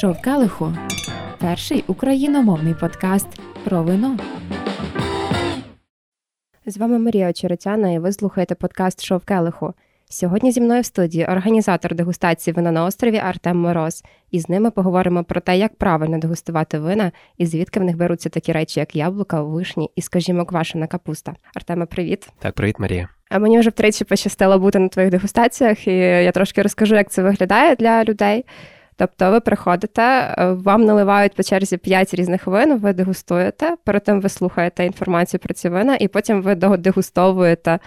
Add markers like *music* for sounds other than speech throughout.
Шов Келиху перший україномовний подкаст про вино. З вами Марія Очеретяна, і ви слухаєте подкаст Шов Келиху. Сьогодні зі мною в студії організатор дегустації вина на острові Артем Мороз. І з ними поговоримо про те, як правильно дегустувати вина і звідки в них беруться такі речі, як яблука, вишні і, скажімо, квашена капуста. Артеме, привіт. Так, привіт, Марія. А мені вже втричі пощастило бути на твоїх дегустаціях, і я трошки розкажу, як це виглядає для людей. Тобто ви приходите, е, вам наливають по черзі 5 різних вин, ви дегустуєте, перед тим ви слухаєте інформацію про ці вина, і потім ви дегустовуєте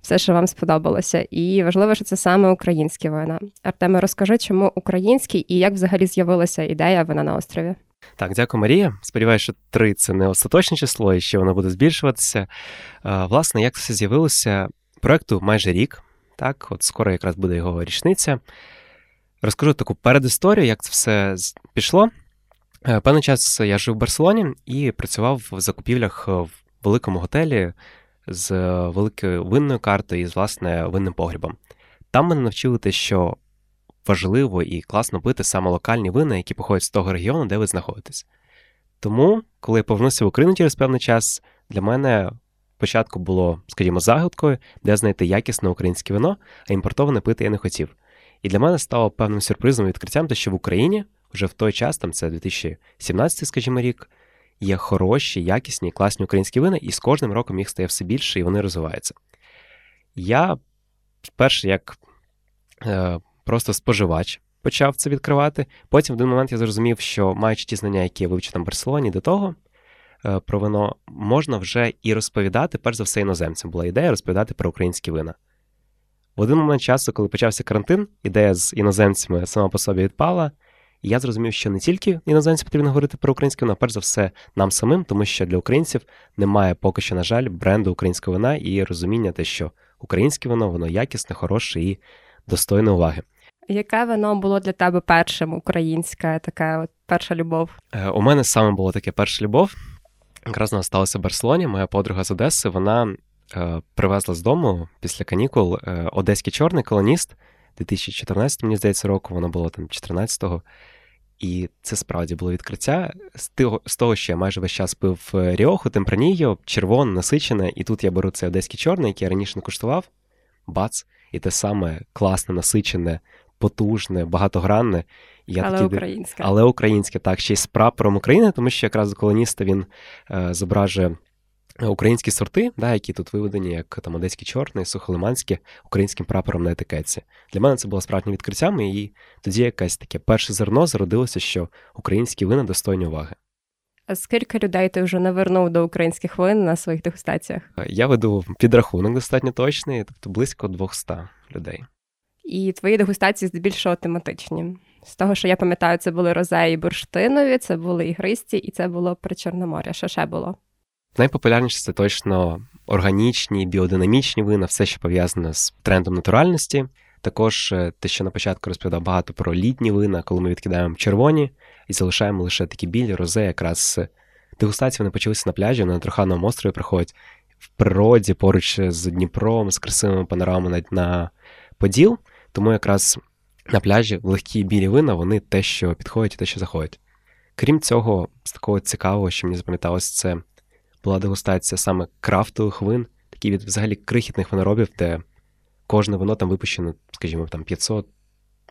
все, що вам сподобалося. І важливо, що це саме українські вина. Артеме, розкажи, чому українські і як взагалі з'явилася ідея вина на острові? Так, дякую, Марія. Сподіваюся, що три це не остаточне число, і ще воно буде збільшуватися. Е, власне, як все з'явилося? Проекту майже рік. Так, от скоро якраз буде його річниця. Розкажу таку передісторію, як це все пішло. Е, певний час я жив в Барселоні і працював в закупівлях в великому готелі з великою винною картою і з власне винним погрібом. Там мене навчили те, що важливо і класно пити саме локальні вина, які походять з того регіону, де ви знаходитесь. Тому, коли я повернувся в Україну через певний час, для мене спочатку було, скажімо, загадкою, де знайти якісне українське вино, а імпортоване пити я не хотів. І для мене стало певним сюрпризом і відкриттям, те, що в Україні вже в той час, там це 2017, скажімо, рік, є хороші, якісні, класні українські вина, і з кожним роком їх стає все більше і вони розвиваються. Я перше, як е, просто споживач, почав це відкривати. Потім в один момент я зрозумів, що маючи ті знання, які я вивчив там в Барселоні, до того е, про вино можна вже і розповідати, перш за все, іноземцям. Була ідея розповідати про українські вина. В один момент часу, коли почався карантин, ідея з іноземцями сама по собі відпала. І я зрозумів, що не тільки іноземцям потрібно говорити про українське вино, а перш за все нам самим, тому що для українців немає поки що, на жаль, бренду українського вина і розуміння, те, що українське вино, воно якісне, хороше і достойне уваги. Яке вино було для тебе першим українське, така от перша любов? Е, у мене саме було таке перша любов. Якраз вона сталася в Барселоні. Моя подруга з Одеси, вона привезла з дому після канікул е, одеський чорний колоніст 2014, мені здається, року, воно було там 14-го. І це справді було відкриття з того, з того, що я майже весь час пив е, Ріоху, темпранію, червоне, насичене, і тут я беру цей одеський чорний, який я раніше не куштував, бац, і те саме класне, насичене, потужне, багатогранне. Я але такий, українське. Але українське, так, ще й з прапором України, тому що якраз колоніста він е, зображує українські сорти, да, які тут виведені, як там Одеський чорний, сухолиманські, українським прапором на етикетці. Для мене це було справжнім відкриттям, і тоді якесь таке перше зерно зародилося, що українські вина достойні уваги. А скільки людей ти вже навернув до українських вин на своїх дегустаціях? Я веду підрахунок достатньо точний, тобто близько 200 людей. І твої дегустації здебільшого тематичні. З того, що я пам'ятаю, це були розе і бурштинові, це були ігристі, і це було при Чорномор'я. Що ще було? Найпопулярніше це точно органічні, біодинамічні вина, все, що пов'язане з трендом натуральності. Також е, те, що на початку розповідав багато про літні вина, коли ми відкидаємо червоні і залишаємо лише такі білі, розе, якраз дегустації вони почалися на пляжі, на Троханному острові приходять в природі поруч з Дніпром, з красивими панорамами на Поділ. Тому якраз на пляжі легкі білі вина, вони те, що підходять і те, що заходять. Крім цього, з такого цікавого, що мені запам'яталось, це була дегустація саме крафтових вин, такі від взагалі крихітних виноробів, де кожне вино там випущено, скажімо, там 500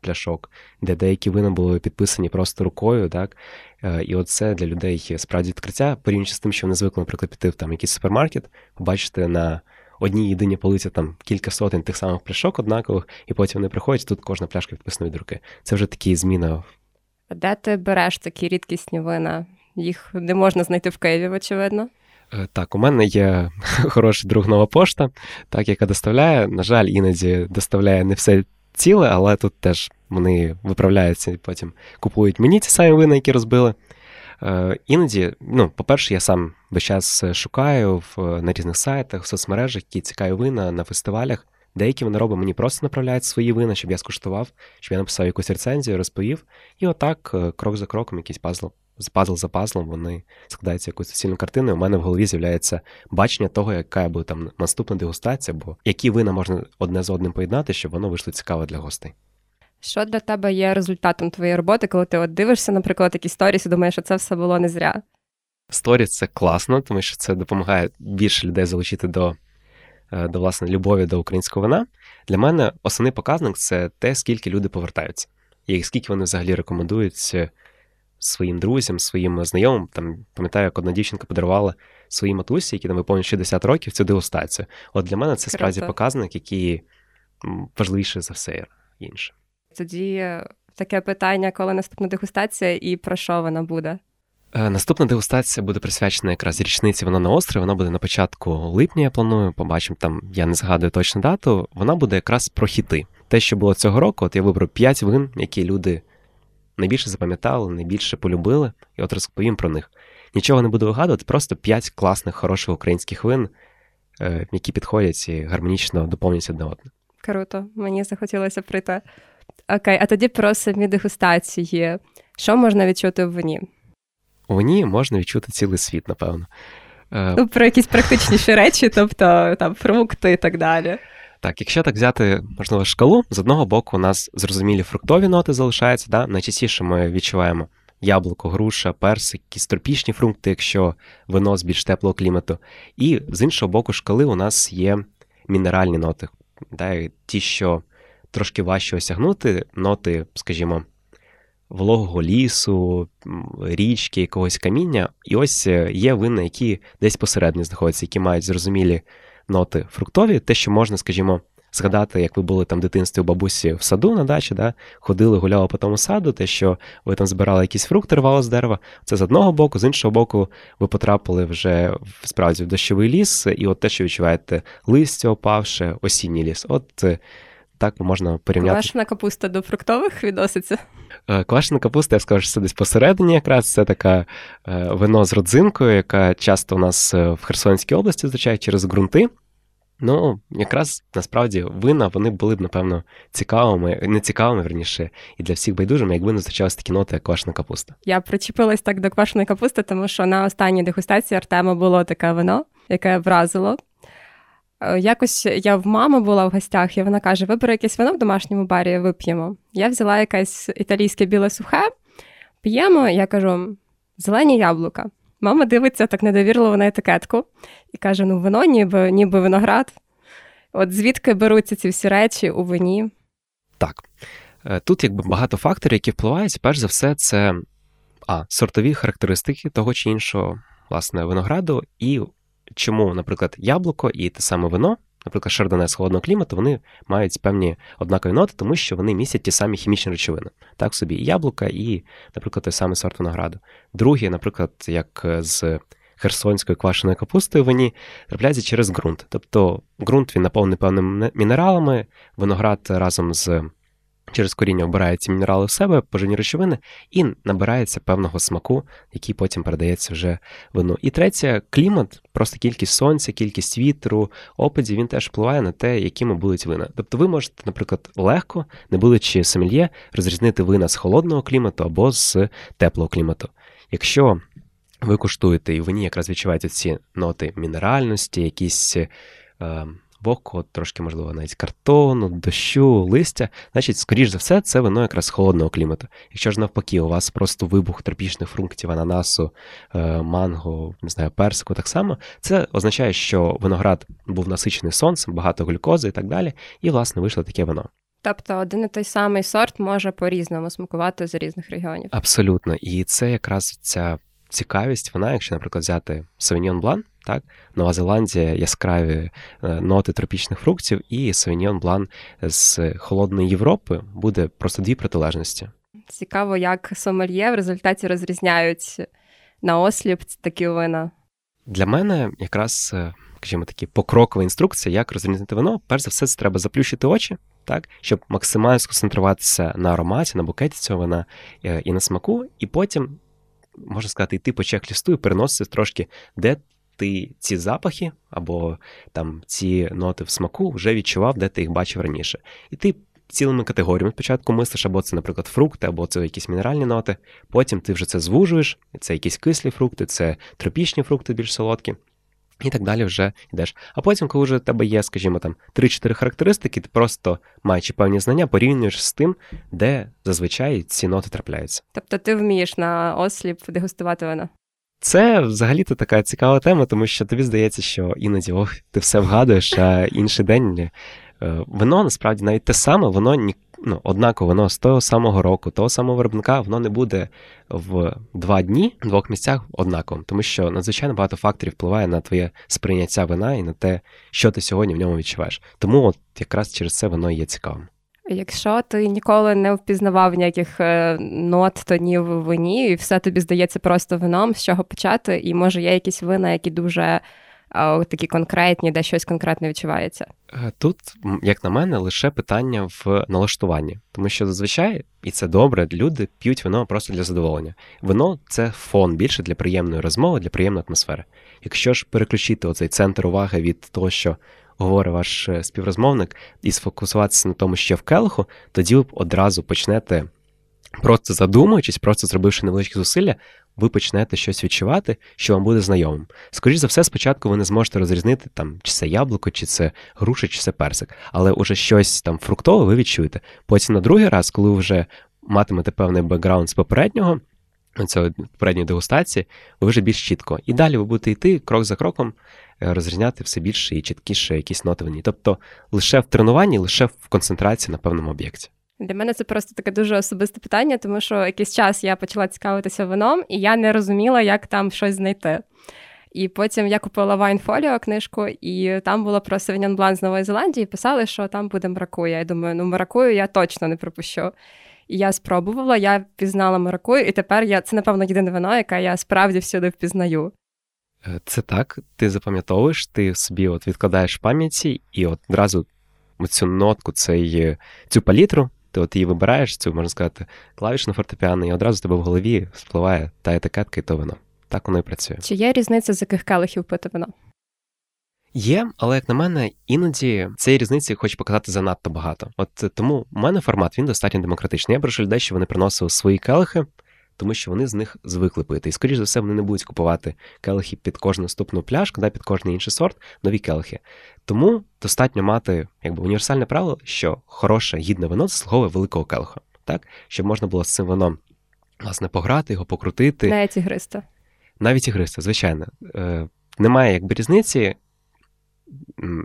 пляшок, де деякі вина були підписані просто рукою, так. Е, і оце для людей справді відкриття, порівнюючи з тим, що вони звикли, наприклад, піти в там якийсь супермаркет, побачити на одній єдиній полиці там кілька сотень тих самих пляшок однакових, і потім вони приходять, тут кожна пляшка підписана від руки. Це вже такі зміна. Де ти береш такі рідкісні вина? Їх не можна знайти в Києві, очевидно. Е, так, у мене є *laughs* хороший друг нова пошта, так, яка доставляє. На жаль, іноді доставляє не все ціле, але тут теж вони виправляються і потім купують мені ці самі вина, які розбили. Е, Іноді, ну, по-перше, я сам весь час шукаю в, на різних сайтах, в соцмережах, які цікаві вина на фестивалях. Деякі винороби мені просто направляють свої вина, щоб я скуштував, щоб я написав якусь рецензію, розповів. І отак, е, крок за кроком, якийсь пазл з пазл за пазлом вони складаються якусь суцільну картину. і У мене в голові з'являється бачення того, яка буде там наступна дегустація, бо які вина можна одне з одним поєднати, щоб воно вийшло цікаво для гостей. Що для тебе є результатом твоєї роботи, коли ти от дивишся, наприклад, якісь сторіс і думаєш, що це все було не зря? Сторіс це класно, тому що це допомагає більше людей залучити до е, до власне любові до українського вина. Для мене основний показник це те, скільки люди повертаються, і скільки вони взагалі рекомендують своїм друзям, своїм знайомим. Там пам'ятаю, як одна дівчинка подарувала своїй матусі, які там виповнюють 60 років, цю дегустацію. От для мене це справді показник, який важливіше за все інше. Тоді е, таке питання, коли наступна дегустація і про що вона буде? Е, Наступна дегустація буде присвячена якраз річниці вона на острові. Вона буде на початку липня, я планую. Побачимо там, я не згадую точну дату. Вона буде якраз про хіти. Те, що було цього року, от я вибрав 5 вин, які люди найбільше запам'ятали, найбільше полюбили, і от розповім про них. Нічого не буду вигадувати, просто 5 класних, хороших українських вин, е, які підходять і гармонічно доповнюють одне одне. Круто, мені захотілося прийти. Окей, а тоді про самі дегустації. Що можна відчути в вині? У вині можна відчути цілий світ, напевно. Е, Ну, про якісь практичніші речі, тобто там фрукти і так далі. Так, якщо так взяти, можливо, шкалу, з одного боку, у нас зрозумілі фруктові ноти залишаються. Да? Найчастіше ми відчуваємо яблуко, груша, персик, якісь тропічні фрукти, якщо вино з більш теплого клімату. І з іншого боку, шкали у нас є мінеральні ноти. Да? Ті, що трошки важче осягнути, ноти, скажімо, вологого лісу, річки, якогось каміння. І ось е, є вина, які десь посередині знаходяться, які мають зрозумілі ноти фруктові, те, що можна, скажімо, згадати, як ви були там в дитинстві у бабусі в саду на дачі, да? ходили, гуляли по тому саду, те, що ви там збирали якісь фрукти, рвали з дерева. Це з одного боку, з іншого боку, ви потрапили вже справді в дощовий ліс, і от те, що відчуваєте, листя опавше, осінній ліс. От е, так можна порівняти. Квашена капуста до фруктових відноситься. Е, Квашена капуста, я скажу, що це десь посередині якраз це таке вино з родзинкою, яка часто у нас е, в Херсонській області зустрічає через ґрунти. Ну, якраз насправді вина вони були б, напевно, цікавими, не цікавими, верніше, і для всіх байдужими, якби не зустрічалися такі ноти, як квашена капуста. Я причепилась так до квашеної капусти, тому що на останній дегустації Артема було таке вино, яке вразило. Е, Якось я в мами була в гостях, і вона каже: вибери якесь вино в домашньому барі, вип'ємо. Я взяла якесь італійське біле сухе, п'ємо, я кажу: зелені яблука. Мама дивиться так недовірливо на етикетку і каже: ну, вино ніби, ніби виноград. От звідки беруться ці всі речі у вині? Так. Е, Тут якби багато факторів, які впливають. Перш за все, це а, сортові характеристики того чи іншого власне винограду, і чому, наприклад, яблуко і те саме вино, наприклад, шардоне з холодного клімату, вони мають певні однакові ноти, тому що вони містять ті самі хімічні речовини. Так собі і яблука, і, наприклад, той самий сорт винограду. Другі, наприклад, як з херсонською квашеною капустою в вині, трапляється через ґрунт. Тобто ґрунт він наповнений певними мінералами, виноград разом з через коріння вбирає ці мінерали в себе, поживні речовини, і набирається певного смаку, який потім передається вже вину. І третє, клімат, просто кількість сонця, кількість вітру, опадів, він теж впливає на те, якими будуть вина. Тобто ви можете, наприклад, легко, не будучи сомельє, розрізнити вина з холодного клімату або з теплого клімату. Якщо ви куштуєте і в вині якраз відчуваєте ці ноти мінеральності, якісь. Е, боку, трошки, можливо, навіть картону, дощу, листя, значить, скоріш за все, це вино якраз холодного клімату. Якщо ж навпаки, у вас просто вибух тропічних фруктів, ананасу, е, манго, не знаю, персику, так само, це означає, що виноград був насичений сонцем, багато глюкози і так далі, і, власне, вийшло таке вино. Тобто один і той самий сорт може по-різному смакувати з різних регіонів. Абсолютно. І це якраз ця цікавість, вона, якщо, наприклад, взяти Sauvignon Blanc, так, Нова Зеландія, яскраві е, ноти тропічних фруктів, і Sauvignon Blanc з холодної Європи буде просто дві протилежності. Цікаво, як сомельє в результаті розрізняють на осліп такі вина. Для мене якраз, е, скажімо такі, покрокова інструкція, як розрізнити вино. Перш за все, це треба заплющити очі, так, щоб максимально сконцентруватися на ароматі, на букеті цього вина е, і на смаку, і потім, можна сказати, йти по чек-лісту і переносити трошки, де ти ці запахи або там ці ноти в смаку вже відчував, де ти їх бачив раніше. І ти цілими категоріями спочатку мислиш, або це, наприклад, фрукти, або це якісь мінеральні ноти. Потім ти вже це звужуєш, це якісь кислі фрукти, це тропічні фрукти більш солодкі. І так далі вже йдеш. А потім, коли вже в тебе є, скажімо, там 3-4 характеристики, ти просто маючи певні знання, порівнюєш з тим, де зазвичай ці ноти трапляються. Тобто ти вмієш на осліп дегустувати вино? Це взагалі-то така цікава тема, тому що тобі здається, що іноді ох, ти все вгадуєш, а інший день е, вино насправді навіть те саме, воно ні, ну, однаково воно з того самого року, того самого виробника, воно не буде в два дні в двох місцях однаковим, тому що надзвичайно багато факторів впливає на твоє сприйняття вина і на те, що ти сьогодні в ньому відчуваєш. Тому от якраз через це воно є цікавим. Якщо ти ніколи не впізнавав ніяких е, нот, тонів в вині, і все тобі здається просто вином, з чого почати, і може є якісь вина, які дуже такі конкретні, де щось конкретне відчувається? Е, тут, як на мене, лише питання в налаштуванні, тому що зазвичай, і це добре, люди п'ють вино просто для задоволення. Вино це фон більше для приємної розмови, для приємної атмосфери. Якщо ж переключити оцей центр уваги від того, що говорить ваш е, співрозмовник, і сфокусуватися на тому, що в келиху, тоді ви одразу почнете. Просто задумуючись, просто зробивши невеличкі зусилля, ви почнете щось відчувати, що вам буде знайомим. Скоріше за все, спочатку ви не зможете розрізнити, там, чи це яблуко, чи це груша, чи це персик, але уже щось там фруктове ви відчуєте. Потім на другий раз, коли ви вже матимете певний бекграунд з попереднього, цього попередньої дегустації, ви вже більш чітко. І далі ви будете йти крок за кроком, розрізняти все більше і чіткіше якісь ноти в. Тобто лише в тренуванні, лише в концентрації на певному об'єкті. Для мене це просто таке дуже особисте питання, тому що якийсь час я почала цікавитися вином, і я не розуміла, як там щось знайти. І потім я купила Вайнфоліо книжку, і там було про Савіньон Блан з Нової Зеландії, писали, що там буде маракуя. Я думаю, ну маракую я точно не пропущу. І я спробувала, я впізнала маракую, і тепер я це, напевно, єдине вино, яке я справді всюди впізнаю. Е, це так, ти запам'ятовуєш, ти собі от відкладаєш в пам'яті і от одразу цю нотку, цей, цю палітру ти от її вибираєш, цю, можна сказати, клавішу на фортепіано, і одразу тебе в голові спливає та етикетка і то вино. Так воно і працює. Чи є різниця, з яких келихів пити вино? Є, але як на мене, іноді цієї різниці хоче показати занадто багато. От тому у мене формат він достатньо демократичний. Я прошу людей, що вони приносили свої келихи, тому що вони з них звикли пити. І, скоріш за все, вони не будуть купувати келихи під кожну наступну пляшку, да, під кожний інший сорт, нові келихи. Тому достатньо мати якби універсальне правило, що хороше гідне вино заслуговує великого келиха, так? Щоб можна було з цим вином власне пограти, його покрутити. Навіть ігриста. Навіть ігриста, звичайно. Е, Немає якби різниці,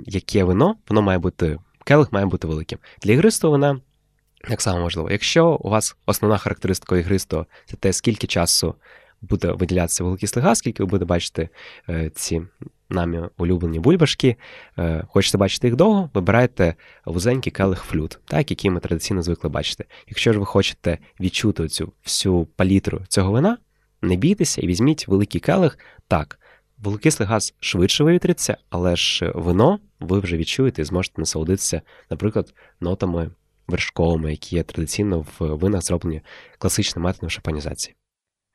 яке вино, воно має бути. Келих має бути великим. Для ігристого вина так само можливо. Якщо у вас основна характеристика ігристого це те, скільки часу буде виділятися вуглекислий газ, скільки ви будете бачити е, ці нами улюблені бульбашки, е, хочете бачити їх довго, вибирайте вузенький келих флют, так, який ми традиційно звикли бачити. Якщо ж ви хочете відчути цю всю палітру цього вина, не бійтеся і візьміть великий келих. Так, вуглекислий газ швидше вивітриться, але ж вино ви вже відчуєте і зможете насолодитися, наприклад, нотами вершковими, які є традиційно в винах зроблені класичним методом шапанізації.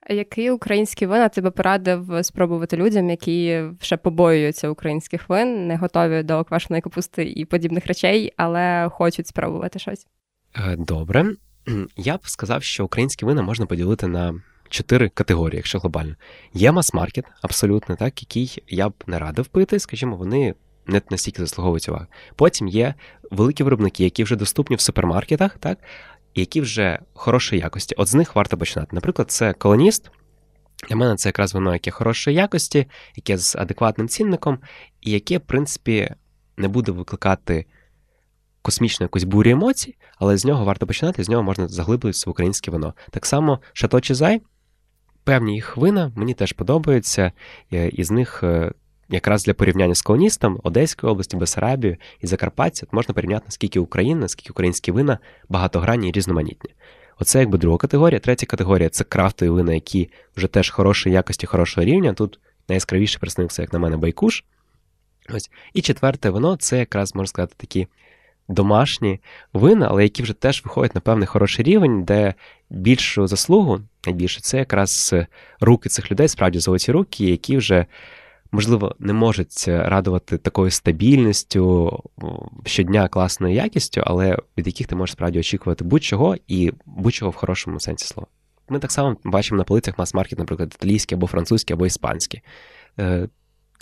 А який український вина тебе порадив спробувати людям, які ще побоюються українських вин, не готові до квашеної капусти і подібних речей, але хочуть спробувати щось? Е, добре. Я б сказав, що українські вина можна поділити на чотири категорії, якщо глобально. Є мас-маркет, абсолютно, так, який я б не радив пити, скажімо, вони не настільки заслуговують уваги. Потім є великі виробники, які вже доступні в супермаркетах, так, які вже хорошої якості. От з них варто починати. Наприклад, це колоніст. Для мене це якраз воно, яке хорошої якості, яке з адекватним цінником, і яке, в принципі, не буде викликати космічну якусь бурю емоцій, але з нього варто починати, з нього можна заглиблитися в українське вино. Так само Шато Чизай, певні їх вина мені теж подобаються, е, і з них е, якраз для порівняння з колоністом Одеської області, Бесарабію і Закарпаття можна порівняти, наскільки Україна, наскільки українські вина багатогранні і різноманітні. Оце якби друга категорія. Третя категорія це крафтові вина, які вже теж хорошої якості, хорошого рівня. Тут найяскравіший представник це, як на мене, байкуш. Ось. І четверте вино це якраз, можна сказати, такі домашні вина, але які вже теж виходять на певний хороший рівень, де більшу заслугу, найбільше, це якраз руки цих людей, справді золоті руки, які вже можливо, не можуть радувати такою стабільністю щодня класною якістю, але від яких ти можеш справді очікувати будь-чого і будь-чого в хорошому сенсі слова. Ми так само бачимо на полицях мас-маркет, наприклад, італійський або французький, або іспанський. Е,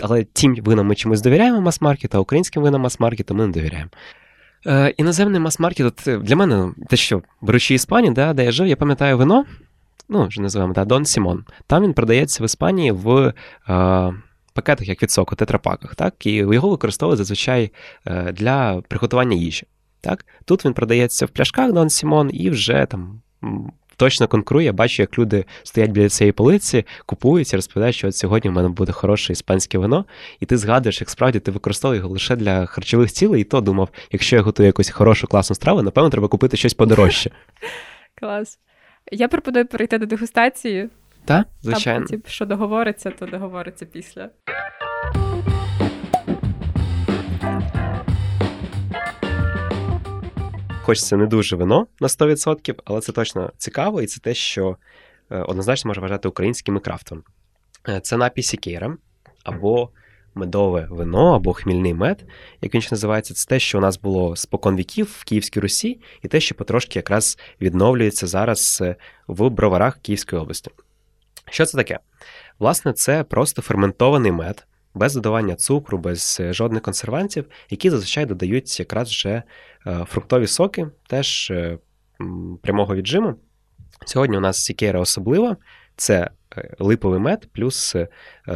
але тим винам ми чомусь довіряємо мас-маркету, а українським винам мас-маркету ми не довіряємо. Е, Іноземний мас-маркет, от для мене те, що беручи Іспанію, да, де я жив, я пам'ятаю вино, ну, вже називаємо да, Don Simon. Там він продається в Іспанії в. Е, Пакетах, як від соку, тетрапаках, так, і його використовують зазвичай е, для приготування їжі. Так? Тут він продається в пляшках Дон Сімон і вже там точно конкурує. Я бачу, як люди стоять біля цієї полиці, купують і розповідають, що от сьогодні в мене буде хороше іспанське вино, і ти згадуєш, як справді ти використовуєш його лише для харчових цілей, і то думав, якщо я готую якусь хорошу, класну страву, напевно, треба купити щось подорожче. *laughs* Клас. Я пропоную перейти до дегустації. Так, звичайно. Там, що договориться, то договориться після. Хоч це не дуже вино на 100%, але це точно цікаво, і це те, що е, однозначно може вважати українським крафтом. Е, це напій Сікейра, або медове вино, або хмільний мед, як він ще називається, це те, що у нас було спокон віків в Київській Русі, і те, що потрошки якраз відновлюється зараз е, в броварах Київської області. Що це таке? Власне, це просто ферментований мед, без додавання цукру, без жодних консервантів, які зазвичай додають якраз вже Е, фруктові соки, теж е, прямого віджиму. Сьогодні у нас сікейра особлива це е, липовий мед плюс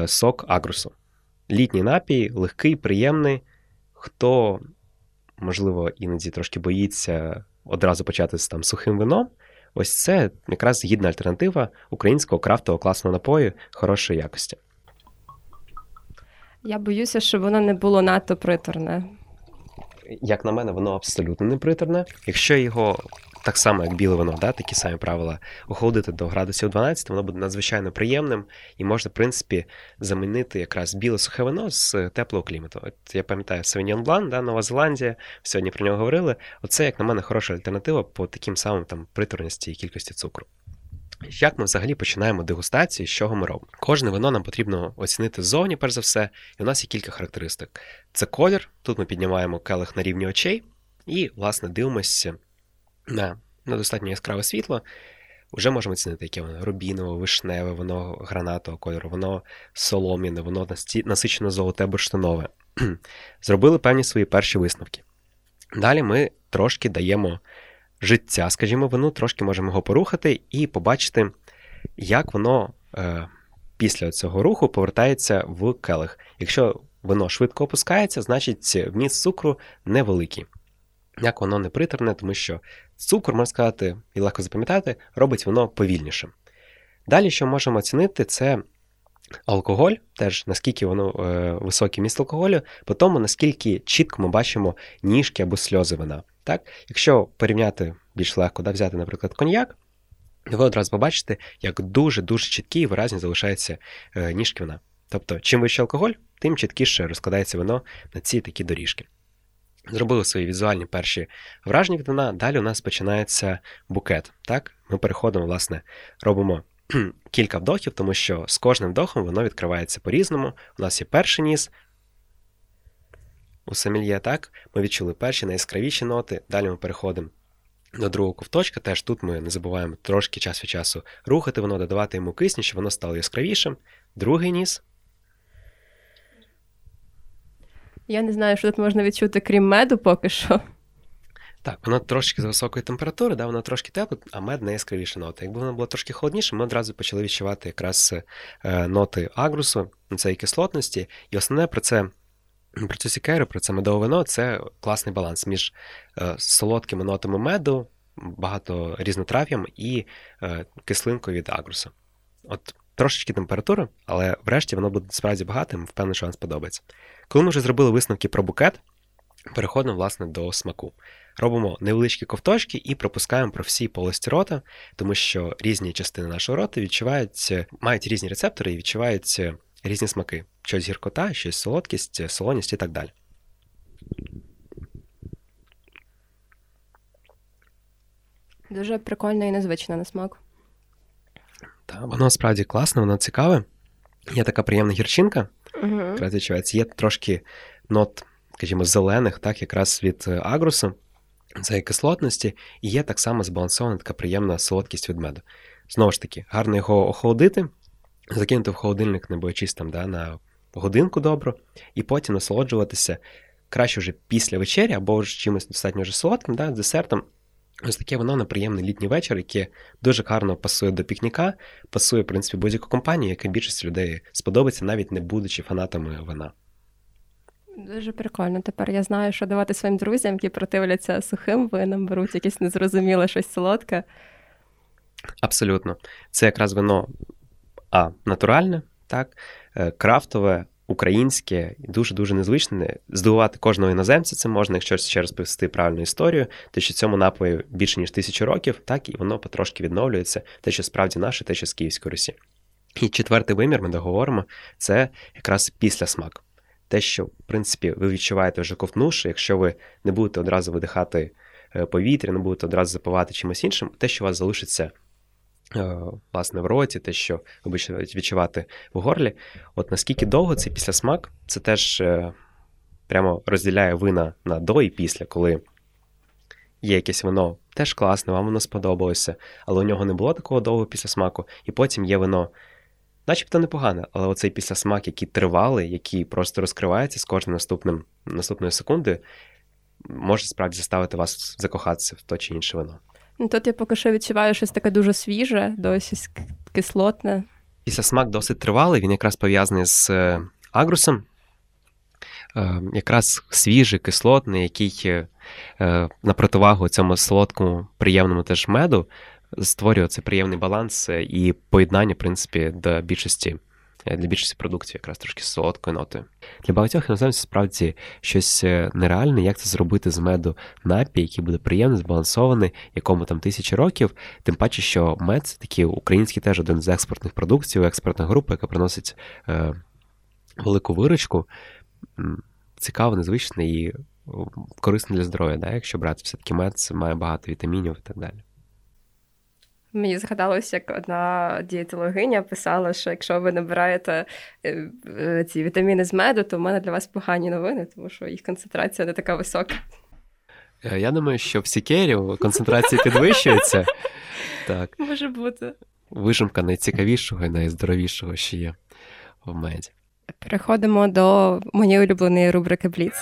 сок агрусу. Літній напій, легкий, приємний. Хто, можливо, іноді трошки боїться одразу почати з там сухим вином. Ось це якраз гідна альтернатива українського крафтового класного напою хорошої якості. Я боюся, що воно не було надто приторне як на мене, воно абсолютно не приторне. Якщо його так само, як біле вино, да, такі самі правила, охолодити до градусів 12, воно буде надзвичайно приємним і можна, в принципі, замінити якраз біле сухе вино з теплого клімату. От я пам'ятаю Sauvignon Blanc, да, Нова Зеландія, сьогодні про нього говорили. Оце, як на мене, хороша альтернатива по таким самим там приторності і кількості цукру. Як ми взагалі починаємо дегустацію, з чого ми робимо? Кожне вино нам потрібно оцінити ззовні, перш за все, і у нас є кілька характеристик. Це колір, тут ми піднімаємо келих на рівні очей, і, власне, дивимося на, на достатньо яскраве світло. Вже можемо оцінити, яке воно рубінове, вишневе, воно гранатового кольору, воно солом'яне, воно насичено золоте бурштинове. *clears throat* Зробили певні свої перші висновки. Далі ми трошки даємо життя, скажімо, вину, трошки можемо його порухати і побачити, як воно е, після цього руху повертається в келих. Якщо вино швидко опускається, значить вміст цукру невеликий. Як воно не притерне, тому що цукор, можна сказати, і легко запам'ятати, робить воно повільніше. Далі, що можемо оцінити, це алкоголь, теж наскільки воно е, високий міст алкоголю, по тому, наскільки чітко ми бачимо ніжки або сльози вина. Так? Якщо порівняти більш легко, да, взяти, наприклад, коньяк, ви одразу побачите, як дуже-дуже чіткі і виразні залишаються е, ніжки вина. Тобто, чим вищий алкоголь, тим чіткіше розкладається вино на ці такі доріжки. Зробили свої візуальні перші враження від вина, далі у нас починається букет. Так? Ми переходимо, власне, робимо *clears throat* кілька вдохів, тому що з кожним вдохом воно відкривається по-різному. У нас є перший ніс, у Семільє так, ми відчули перші найяскравіші ноти, далі ми переходимо до другого ковточка. Теж тут ми не забуваємо трошки час від часу рухати воно, додавати йому кисню, щоб воно стало яскравішим. Другий ніс. Я не знаю, що тут можна відчути, крім меду поки що. Так, воно трошки з високої температури, да, воно трошки тепле, а мед найяскравіша нота. Якби воно було трошки холодніше, ми одразу почали відчувати якраз е, ноти агрусу, цієї кислотності. І основне про це про цю сікеру, про це медове вино це класний баланс між е, солодкими нотами меду, багато різнотрав'ям і е, кислинкою від агрусу. От трошечки температури, але врешті воно буде справді багатим, впевнений, що вам сподобається. Коли ми вже зробили висновки про букет, переходимо власне до смаку. Робимо невеличкі ковточки і пропускаємо про всі полості рота, тому що різні частини нашого рота відчувають, мають різні рецептори і відчувають різні смаки: щось гіркота, щось солодкість, солоність і так далі. Дуже прикольно і незвично на смак. Так, воно справді класне, воно цікаве. Є така приємна гірчинка, угу. якраз відчувається. Є трошки нот, скажімо, зелених, так, якраз від е, агрусу, цієї кислотності, і є так само збалансована така приємна солодкість від меду. Знову ж таки, гарно його охолодити, закинути в холодильник, не боячись там да, на годинку добру, і потім насолоджуватися краще вже після вечері або ж чимось достатньо вже солодким, да, десертом. Ось таке воно на приємний літній вечір, яке дуже гарно пасує до пікніка, пасує, в принципі, будь-яку компанію, яка більшості людей сподобається, навіть не будучи фанатами вина. Дуже прикольно. Тепер я знаю, що давати своїм друзям, які противляться сухим винам, беруть якесь незрозуміле щось солодке. Абсолютно. Це якраз вино а натуральне, так, е, крафтове, українське і дуже-дуже незвичне. Здивувати кожного іноземця це можна, якщо ще розповісти правильну історію, те, що цьому напою більше ніж тисячу років, так і воно потрошки відновлюється, те, що справді наше, те, що з Київської Русі. І четвертий вимір, ми договоримо, це якраз після смак. Те, що, в принципі, ви відчуваєте вже ковтнувши, якщо ви не будете одразу видихати е, повітря, не будете одразу запивати чимось іншим, те, що у вас залишиться власне в роті, те, що ви відчувати в горлі. От наскільки довго цей післясмак, це теж е, прямо розділяє вина на до і після, коли є якесь вино теж класне, вам воно сподобалося, але у нього не було такого довгого післясмаку, і потім є вино. Начебто непогане, але оцей післясмак, який тривалий, який просто розкривається з кожним наступним наступною секундою, може справді заставити вас закохатися в то чи інше вино. Ну, Тут я поки що відчуваю щось таке дуже свіже, досі кислотне. Після смак досить тривалий, він якраз пов'язаний з е, агрусом. Е, якраз свіжий, кислотний, який е, на противагу цьому солодкому, приємному теж меду створює цей приємний баланс і поєднання, в принципі, до більшості для більшості продуктів якраз трошки солодкою нотою. Для багатьох іноземців справді щось е, нереальне, як це зробити з меду напій, який буде приємний, збалансований, якому там тисячі років. Тим паче, що мед це такий український теж один з експортних продуктів, експортна група, яка приносить е, велику виручку. Цікаво, незвичне і корисно для здоров'я, да? якщо брати все-таки мед, це має багато вітамінів і так далі. Мені згадалось, як одна дієтологиня писала, що якщо ви набираєте е, е, ці вітаміни з меду, то в мене для вас погані новини, тому що їх концентрація не така висока. Е, я думаю, що в сікері концентрація підвищується. Так. Може бути. Вижимка найцікавішого і найздоровішого, що є в меді. Переходимо до моєї улюбленої рубрики Бліц.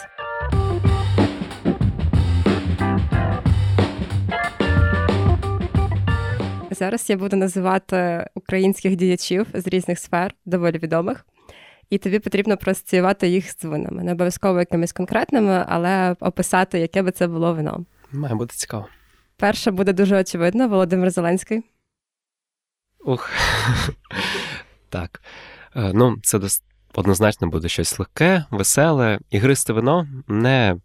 Зараз я буду називати українських діячів з різних сфер, доволі відомих, і тобі потрібно проасоціювати їх з винами. Не обов'язково якимись конкретними, але описати, яке би це було вино. Має бути цікаво. Перше буде дуже очевидно, Володимир Зеленський. Ух. *laughs* Так. Е, ну, це однозначно буде щось легке, веселе, ігристе вино не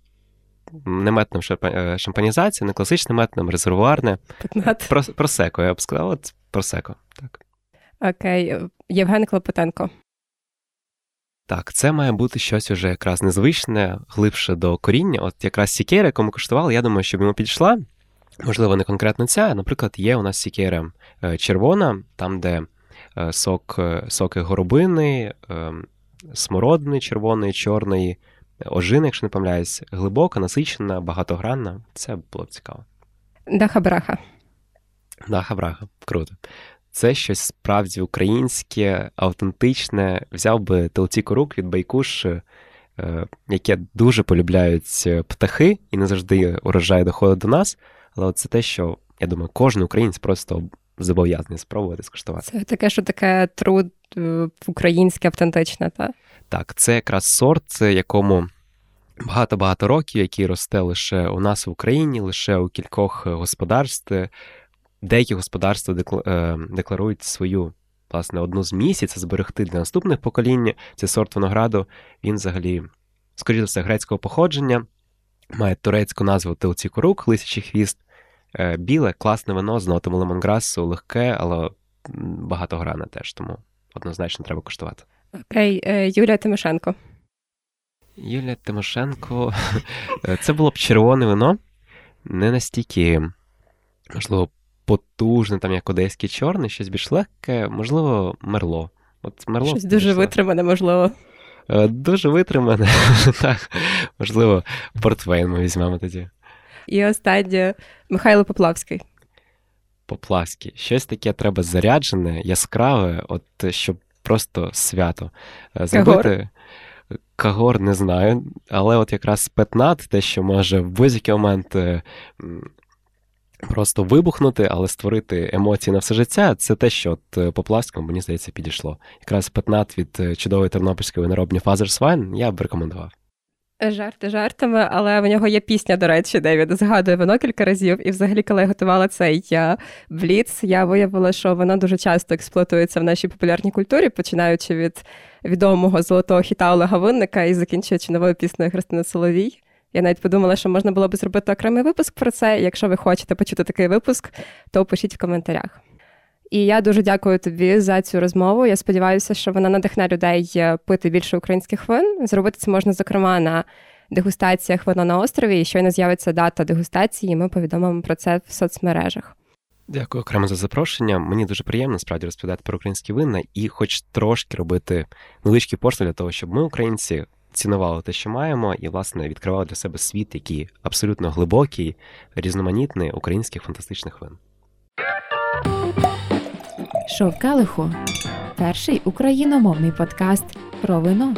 не метним е, шампанізація, не класичним метним, резервуарне. Про, просеко, я б сказав, от просеко. Так. Окей, Євген Клопотенко. Так, це має бути щось уже якраз незвичне, глибше до коріння. От якраз сікера, яку ми коштували, я думаю, щоб йому підійшла. Можливо, не конкретно ця. Наприклад, є у нас сікера е, червона, там, де е, сок, соки горобини, смородини червоної, чорної, ожина, якщо не помиляюсь, глибока, насичена, багатогранна. Це було б цікаво. Даха браха. Даха браха, круто. Це щось справді українське, автентичне. Взяв би телтіку рук від Байкуш, е, яке дуже полюбляють птахи і не завжди урожай доходить до нас. Але це те, що я думаю, кожен українець просто зобов'язаний спробувати скуштувати. Це таке, що таке труд е, українське, автентичне, так? Так, це якраз сорт, якому багато-багато років, який росте лише у нас в Україні, лише у кількох господарств. Деякі господарства е, декларують свою власне одну з місяць зберегти для наступних поколінь. Цей сорт винограду він взагалі, скоріше за все, грецького походження, має турецьку назву Тилцікорук, лисячий хвіст. Е, біле, класне вино з нотами лемонграсу, легке, але багатогране теж, тому однозначно треба коштувати. Окей, е, Юлія Тимошенко. Юлія Тимошенко. *laughs* Це було б червоне вино, не настільки, можливо, потужне, там як одеське чорне, щось більш легке, можливо, мерло. От мерло Щось дуже витримане, можливо. Е, дуже витримане. *laughs* Так, можливо, портвейн ми візьмемо тоді. І останнє Михайло Поплавський. Поплавський. Щось таке треба заряджене, яскраве, от щоб просто свято. Зробити Кагор не знаю, але от якраз петнат, те, що може в будь-який момент просто вибухнути, але створити емоції на все життя, це те, що от по пластикам, мені здається, підійшло. Якраз петнат від чудової тернопільської виноробні Wine я б рекомендував. Жарти жартами, але в нього є пісня, до речі, де він згадує вино кілька разів. І взагалі, коли я готувала цей бліц, я виявила, що воно дуже часто експлуатується в нашій популярній культурі, починаючи від відомого золотого хіта Олега Винника і закінчуючи новою піснею Христини Соловій. Я навіть подумала, що можна було б зробити окремий випуск про це. Якщо ви хочете почути такий випуск, то пишіть в коментарях. І я дуже дякую тобі за цю розмову. Я сподіваюся, що вона надихне людей е, пити більше українських вин. Зробити це можна, зокрема, на дегустаціях вино на острові. І щойно з'явиться дата дегустації, і ми повідомимо про це в соцмережах. Дякую окремо за запрошення. Мені дуже приємно справді розповідати про українські вина і, хоч трошки робити невеличкі поштовх для того, щоб ми, українці, цінували те, що маємо, і, власне, відкривали для себе світ, який абсолютно глибокий, різноманітний українських фантастичних вин. Шов Калиху перший україномовний подкаст про вино.